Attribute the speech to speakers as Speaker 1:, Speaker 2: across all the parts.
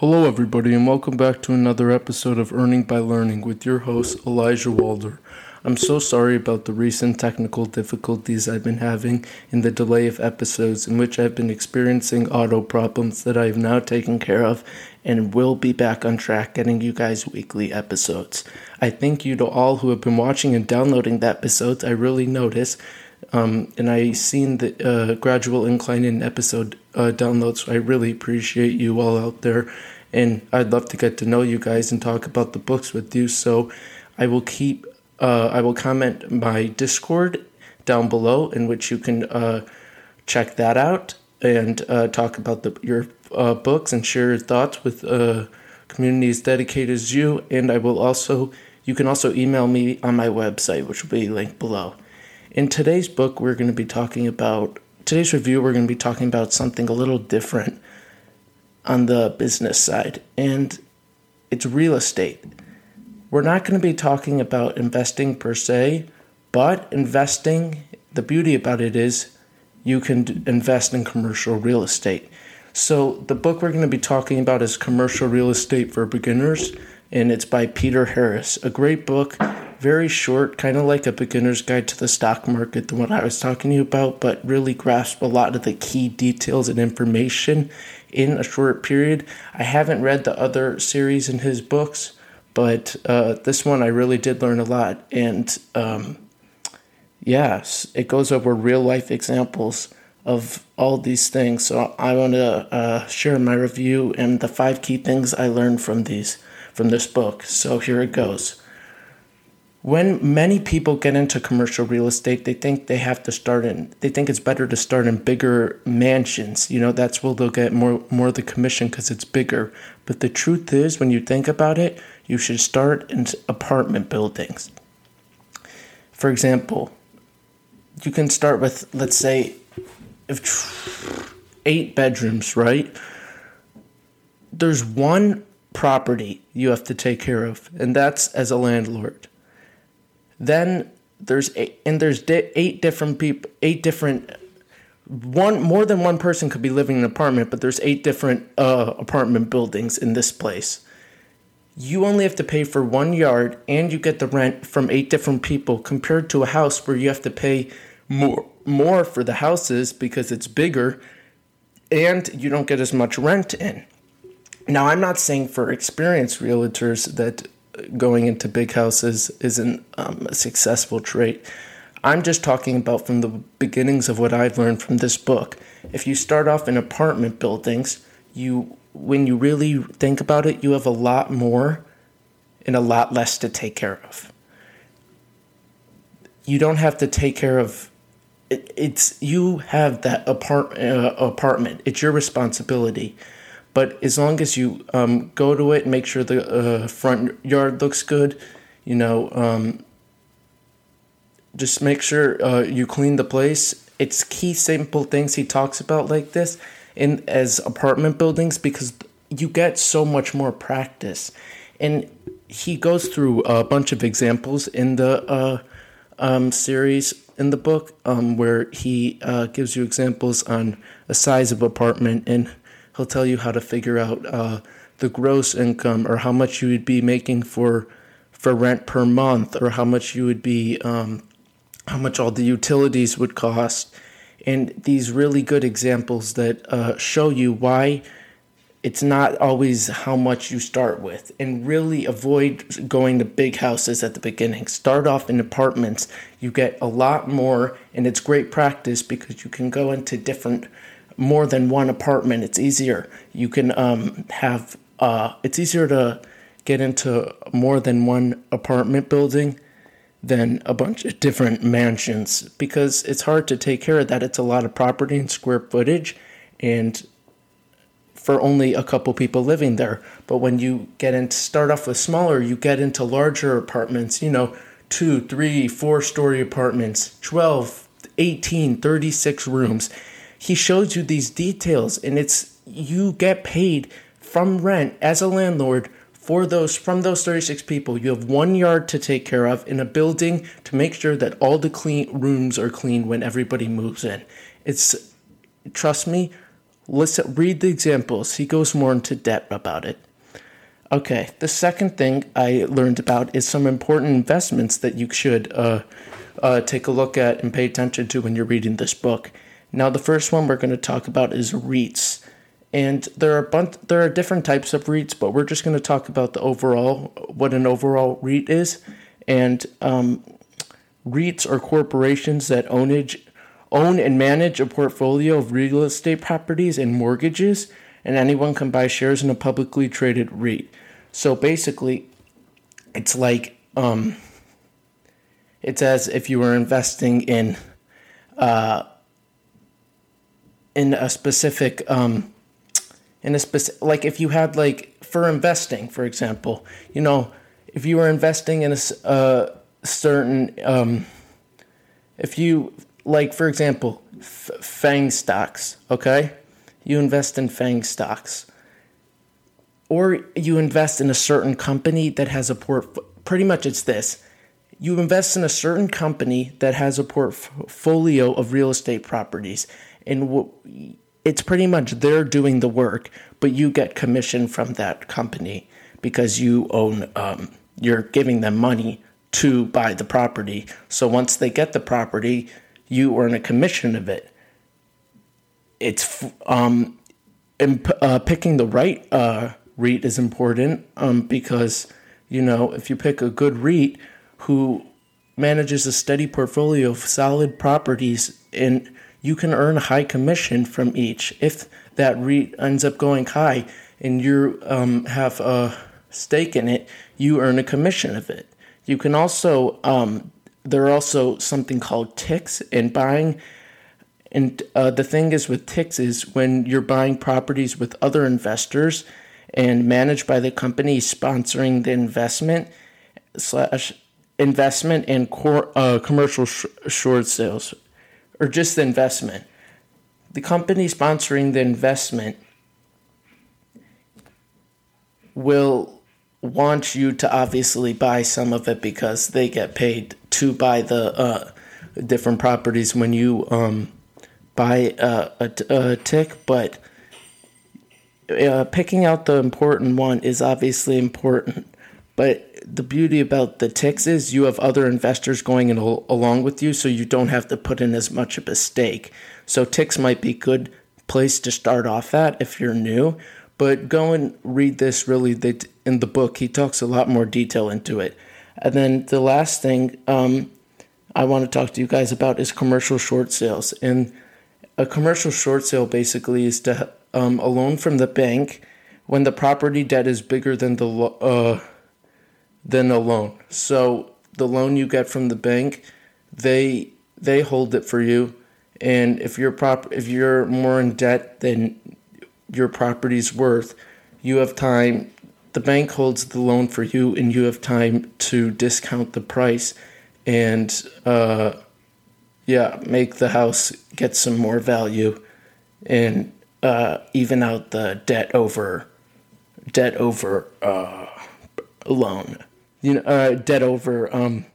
Speaker 1: Hello, everybody, and welcome back to another episode of Earning by Learning with your host, Elijah Walder. I'm so sorry about the recent technical difficulties I've been having in the delay of episodes, in which I've been experiencing auto problems that I have now taken care of and will be back on track getting you guys weekly episodes. I thank you to all who have been watching and downloading the episodes. I really notice. Um, and I seen the uh, gradual incline in episode uh, downloads. So I really appreciate you all out there, and I'd love to get to know you guys and talk about the books with you. So I will keep uh, I will comment my Discord down below, in which you can uh, check that out and uh, talk about the, your uh, books and share your thoughts with communities dedicated as you. And I will also, you can also email me on my website, which will be linked below. In today's book, we're going to be talking about today's review. We're going to be talking about something a little different on the business side, and it's real estate. We're not going to be talking about investing per se, but investing, the beauty about it is you can invest in commercial real estate. So, the book we're going to be talking about is Commercial Real Estate for Beginners, and it's by Peter Harris. A great book, very short, kind of like a beginner's guide to the stock market, the one I was talking to you about, but really grasp a lot of the key details and information in a short period. I haven't read the other series in his books but uh, this one, I really did learn a lot. And um, yes, it goes over real life examples of all these things. So I want to uh, share my review and the five key things I learned from these from this book. So here it goes. When many people get into commercial real estate, they think they have to start in. They think it's better to start in bigger mansions. You know, that's where they'll get more more of the commission because it's bigger. But the truth is, when you think about it, you should start in apartment buildings. For example, you can start with, let's say, if eight bedrooms, right? There's one property you have to take care of, and that's as a landlord. Then there's eight, and there's eight different people, eight different one more than one person could be living in an apartment, but there's eight different uh, apartment buildings in this place you only have to pay for one yard and you get the rent from eight different people compared to a house where you have to pay more more for the houses because it's bigger and you don't get as much rent in. Now, I'm not saying for experienced realtors that going into big houses isn't um, a successful trait. I'm just talking about from the beginnings of what I've learned from this book. If you start off in apartment buildings, you when you really think about it, you have a lot more and a lot less to take care of. You don't have to take care of it, it's you have that apart, uh, apartment. It's your responsibility. But as long as you um, go to it make sure the uh, front yard looks good, you know, um, just make sure uh, you clean the place. It's key, simple things he talks about like this in as apartment buildings because you get so much more practice. And he goes through a bunch of examples in the uh, um, series in the book um, where he uh, gives you examples on a size of apartment and he'll tell you how to figure out uh, the gross income or how much you would be making for for rent per month or how much you would be um, how much all the utilities would cost. And these really good examples that uh, show you why it's not always how much you start with. And really avoid going to big houses at the beginning. Start off in apartments. You get a lot more and it's great practice because you can go into different more than one apartment it's easier you can um, have uh, it's easier to get into more than one apartment building than a bunch of different mansions because it's hard to take care of that. It's a lot of property and square footage, and for only a couple people living there. But when you get into start off with smaller, you get into larger apartments, you know, two, three, four story apartments, 12, 18, 36 rooms. He shows you these details, and it's you get paid from rent as a landlord for those from those 36 people you have one yard to take care of in a building to make sure that all the clean rooms are clean when everybody moves in it's trust me listen, read the examples. He goes more into depth about it. Okay, the second thing I learned about is some important investments that you should uh, uh, take a look at and pay attention to when you're reading this book. Now, the first one we're going to talk about is REITs, and there are a bunch, there are different types of REITs, but we're just going to talk about the overall what an overall REIT is, and um, REITs are corporations that ownage, own and manage a portfolio of real estate properties and mortgages, and anyone can buy shares in a publicly traded REIT. So basically, it's like um, it's as if you were investing in uh, in a specific um, in a specific like if you had like for investing, for example, you know, if you were investing in a uh, certain um, if you like for example, f- FAANG stocks, okay? You invest in FAANG stocks. Or you invest in a certain company that has a port pretty much it's this. You invest in a certain company that has a portfolio of real estate properties and it's pretty much they're doing the work but you get commission from that company because you own um, you're giving them money to buy the property. So once they get the property you earn a commission of it. It's um, uh, picking the right uh, REIT is important um, because, you know, if you pick a good REIT who manages a steady portfolio of solid properties and you can earn a high commission from each. If that REIT ends up going high and you um, have a stake in it, you earn a commission of it. You can also, um, there are also something called ticks in buying. And uh, the thing is with ticks is when you're buying properties with other investors, and managed by the company sponsoring the investment slash investment and core, uh, commercial sh- short sales or just the investment. The company sponsoring the investment will want you to obviously buy some of it because they get paid to buy the uh, different properties when you um, buy a, a, a tick, but uh, picking out the important one is obviously important, but the beauty about the ticks is you have other investors going in al- along with you, so you don't have to put in as much of a stake. So ticks might be good place to start off at if you're new, but go and read this. Really, in the book, he talks a lot more detail into it. And then the last thing um, I want to talk to you guys about is commercial short sales. And a commercial short sale basically is to um, a loan from the bank when the property debt is bigger than the uh, than a loan. So the loan you get from the bank, they they hold it for you, and if you're prop if you're more in debt than your property's worth, you have time. The bank holds the loan for you, and you have time to discount the price, and uh, yeah, make the house get some more value, and uh, even out the debt over debt over uh, loan. You know, uh, debt over um,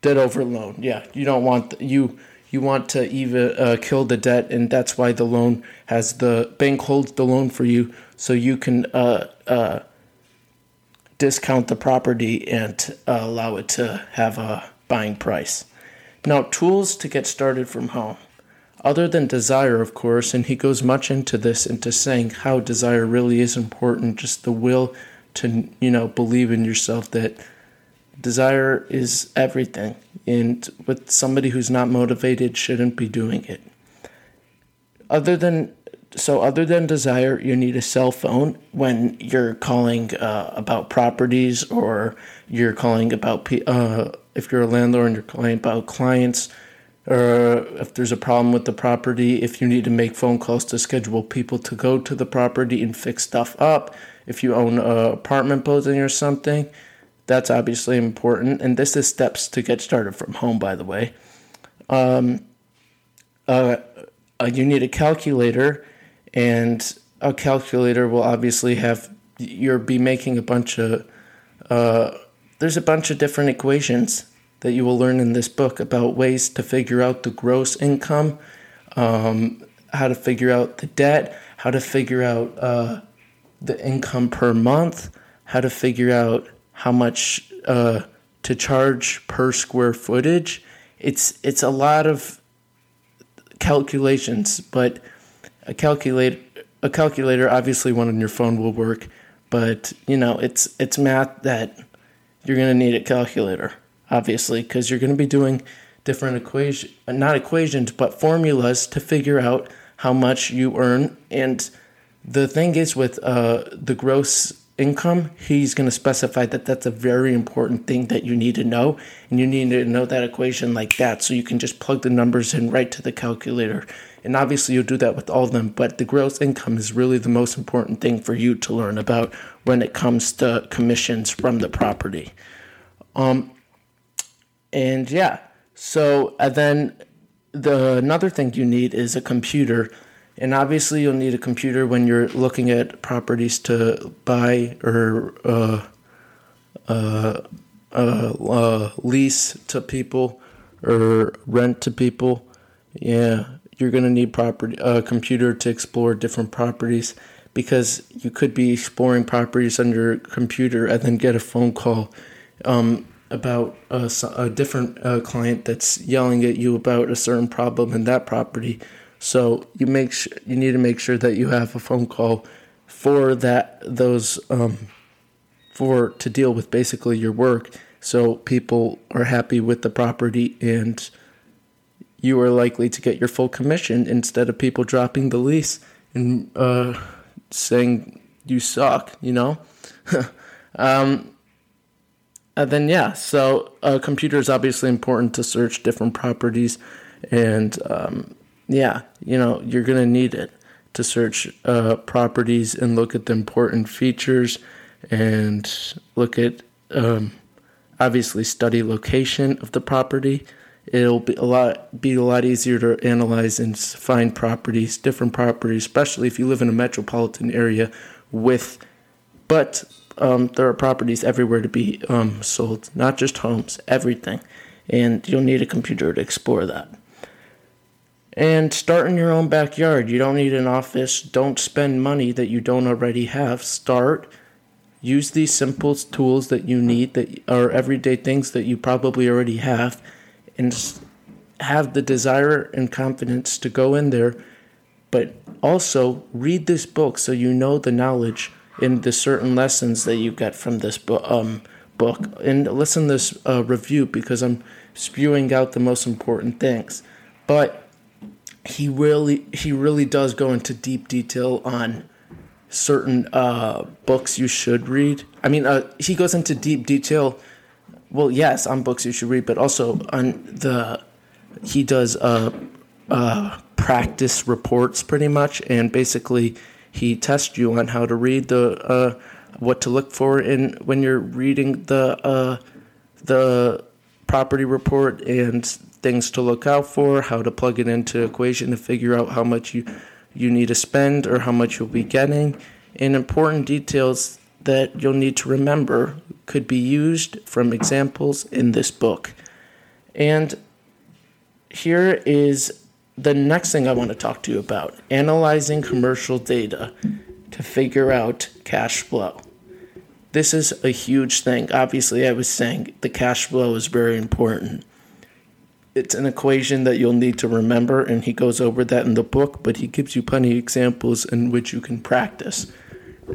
Speaker 1: debt over loan. Yeah, you don't want you you want to even uh, kill the debt, and that's why the loan has the bank holds the loan for you, so you can uh, uh, discount the property and uh, allow it to have a buying price. Now, tools to get started from home other than desire, of course, and he goes much into this, into saying how desire really is important, just the will to, you know, believe in yourself that desire is everything. And with somebody who's not motivated shouldn't be doing it. Other than so other than desire, you need a cell phone when you're calling uh, about properties or you're calling about uh, if you're a landlord and you're calling about clients or if there's a problem with the property, if you need to make phone calls to schedule people to go to the property and fix stuff up, if you own an apartment building or something, that's obviously important. And this is steps to get started from home, by the way. Um, uh, uh, you need a calculator, and a calculator will obviously have you'll be making a bunch of uh, there's a bunch of different equations that you will learn in this book about ways to figure out the gross income, um, how to figure out the debt, how to figure out uh, the income per month, how to figure out how much uh, to charge per square footage. It's it's a lot of calculations, but a calculator a calculator obviously one on your phone will work, but you know it's it's math that you're to need a calculator obviously because you're going to be doing different equation not equations but formulas to figure out how much you earn and the thing is with uh, the gross income, he's going to specify that that's a very important thing that you need to know. And you need to know that equation like that. So you can just plug the numbers in right to the calculator. And obviously, you'll do that with all of them. But the gross income is really the most important thing for you to learn about when it comes to commissions from the property. Um, and yeah, so and then the another thing you need is a computer. And obviously, you'll need a computer when you're looking at properties to buy or uh, uh, uh, uh, lease to people or rent to people. Yeah, you're gonna need property a computer to explore different properties because you could be exploring properties on your computer and then get a phone call. Um, about a, a different uh, client that's yelling at you about a certain problem in that property so you make sh- you need to make sure that you have a phone call for that those um, for to deal with basically your work, so people are happy with the property and you are likely to get your full commission instead of people dropping the lease and uh, saying you suck. You know. um, and then yeah, so a computer is obviously important to search different properties and um, yeah, you know, you're going to need it to search uh, properties and look at the important features and look at um, obviously study location of the property. It'll be a lot be a lot easier to analyze and find properties, different properties, especially if you live in a metropolitan area with but um, there are properties everywhere to be um, sold, not just homes, everything. And you'll need a computer to explore that and start in your own backyard. You don't need an office. Don't spend money that you don't already have. Start. Use these simple tools that you need that are everyday things that you probably already have and have the desire and confidence to go in there. But also read this book so you know the knowledge and the certain lessons that you get from this book. Um, book and listen to this uh, review because I'm spewing out the most important things. But he really he really does go into deep detail on certain uh, books you should read. I mean, uh, he goes into deep detail. Well, yes, on books you should read, but also on the he does uh, uh, practice reports pretty much, and basically he tests you on how to read the uh, what to look for in when you're reading the uh, the property report and things to look out for, how to plug it into equation to figure out how much you you need to spend or how much you'll be getting, and important details that you'll need to remember could be used from examples in this book. And here is the next thing I want to talk to you about analyzing commercial data to figure out cash flow. This is a huge thing. Obviously, I was saying the cash flow is very important it's an equation that you'll need to remember, and he goes over that in the book, but he gives you plenty of examples in which you can practice,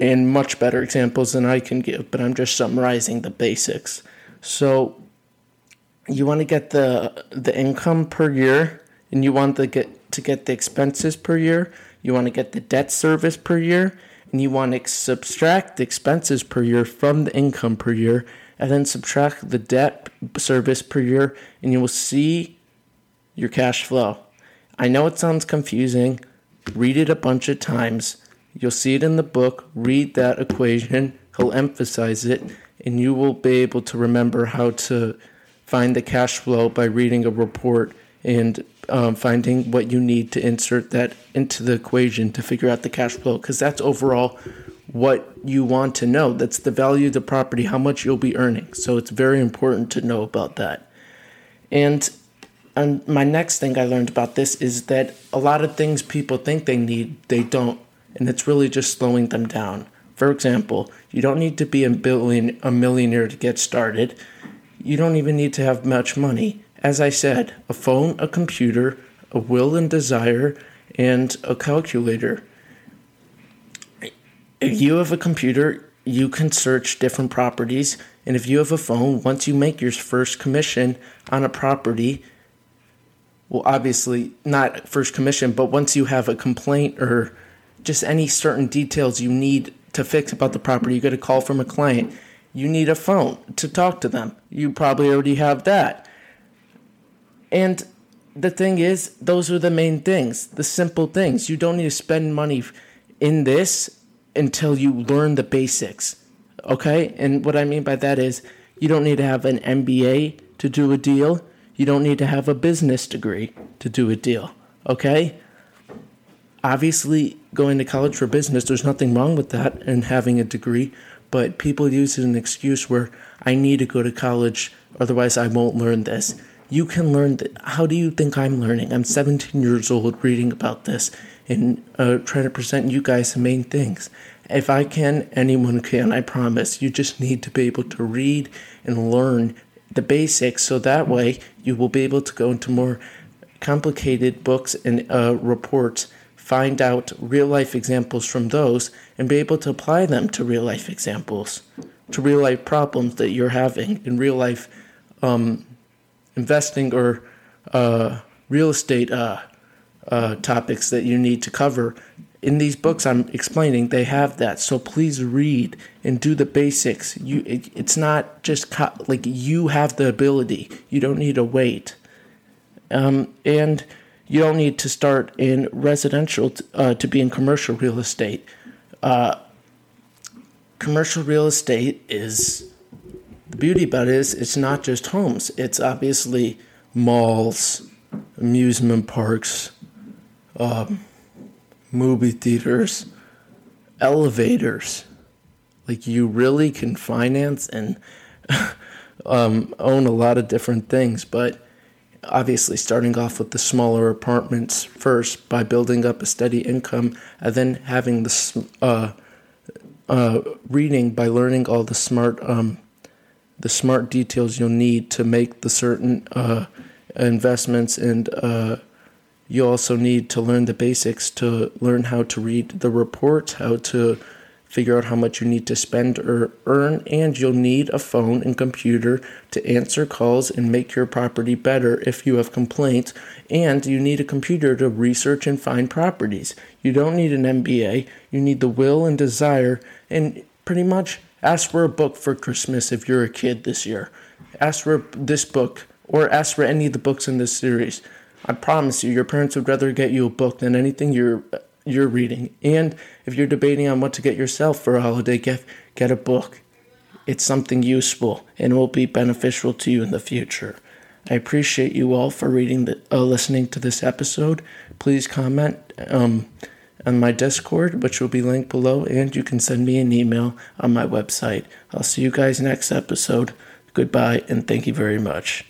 Speaker 1: and much better examples than I can give, but I'm just summarizing the basics. So you want to get the the income per year, and you want to get to get the expenses per year. You want to get the debt service per year, and you want to subtract the expenses per year from the income per year and then subtract the debt service per year, and you will see your cash flow. I know it sounds confusing. Read it a bunch of times. You'll see it in the book. Read that equation. He'll emphasize it, and you will be able to remember how to find the cash flow by reading a report and um, finding what you need to insert that into the equation to figure out the cash flow because that's overall what you want to know. That's the value of the property, how much you'll be earning. So it's very important to know about that. And and my next thing I learned about this is that a lot of things people think they need, they don't. And it's really just slowing them down. For example, you don't need to be a billion a millionaire to get started. You don't even need to have much money. As I said, a phone, a computer, a will and desire, and a calculator. If you have a computer, you can search different properties. And if you have a phone, once you make your first commission on a property, well, obviously not first commission, but once you have a complaint or just any certain details you need to fix about the property, you get a call from a client. You need a phone to talk to them. You probably already have that. And the thing is, those are the main things, the simple things. You don't need to spend money in this until you learn the basics. Okay? And what I mean by that is, you don't need to have an MBA to do a deal. You don't need to have a business degree to do a deal. Okay? Obviously, going to college for business, there's nothing wrong with that and having a degree, but people use it as an excuse where I need to go to college, otherwise, I won't learn this you can learn. How do you think I'm learning? I'm 17 years old reading about this and uh, trying to present you guys the main things. If I can, anyone can, I promise. You just need to be able to read and learn the basics so that way you will be able to go into more complicated books and uh, reports, find out real life examples from those, and be able to apply them to real life examples, to real life problems that you're having in real life um, investing or uh, real estate uh, uh, topics that you need to cover. In these books I'm explaining, they have that. So please read and do the basics. You, it, it's not just co- like you have the ability. You don't need to wait, um, and you don't need to start in residential t- uh, to be in commercial real estate. Uh, commercial real estate is the beauty about it is it's not just homes, it's obviously malls, amusement parks, um, movie theaters, elevators. Like you really can finance and um, own a lot of different things, but obviously starting off with the smaller apartments first by building up a steady income and then having the uh, uh, reading by learning all the smart um, the smart details you'll need to make the certain uh, investments. And uh, you also need to learn the basics to learn how to read the reports how to figure out how much you need to spend or earn. And you'll need a phone and computer to answer calls and make your property better if you have complaints. And you need a computer to research and find properties. You don't need an mba you need the will and desire. And pretty much Ask for a book for Christmas if you're a kid this year. Ask for this book or ask for any of the books in this series. I promise you, your parents would rather get you a book than anything you're you're reading. And if you're debating on what to get yourself for a holiday gift, get a book. It's something useful and will be beneficial to you in the future. I appreciate you all for reading the uh, listening to this episode. Please comment. Um, on my Discord, which will be linked below, and you can send me an email on my website. I'll see you guys next episode. Goodbye, and thank you very much.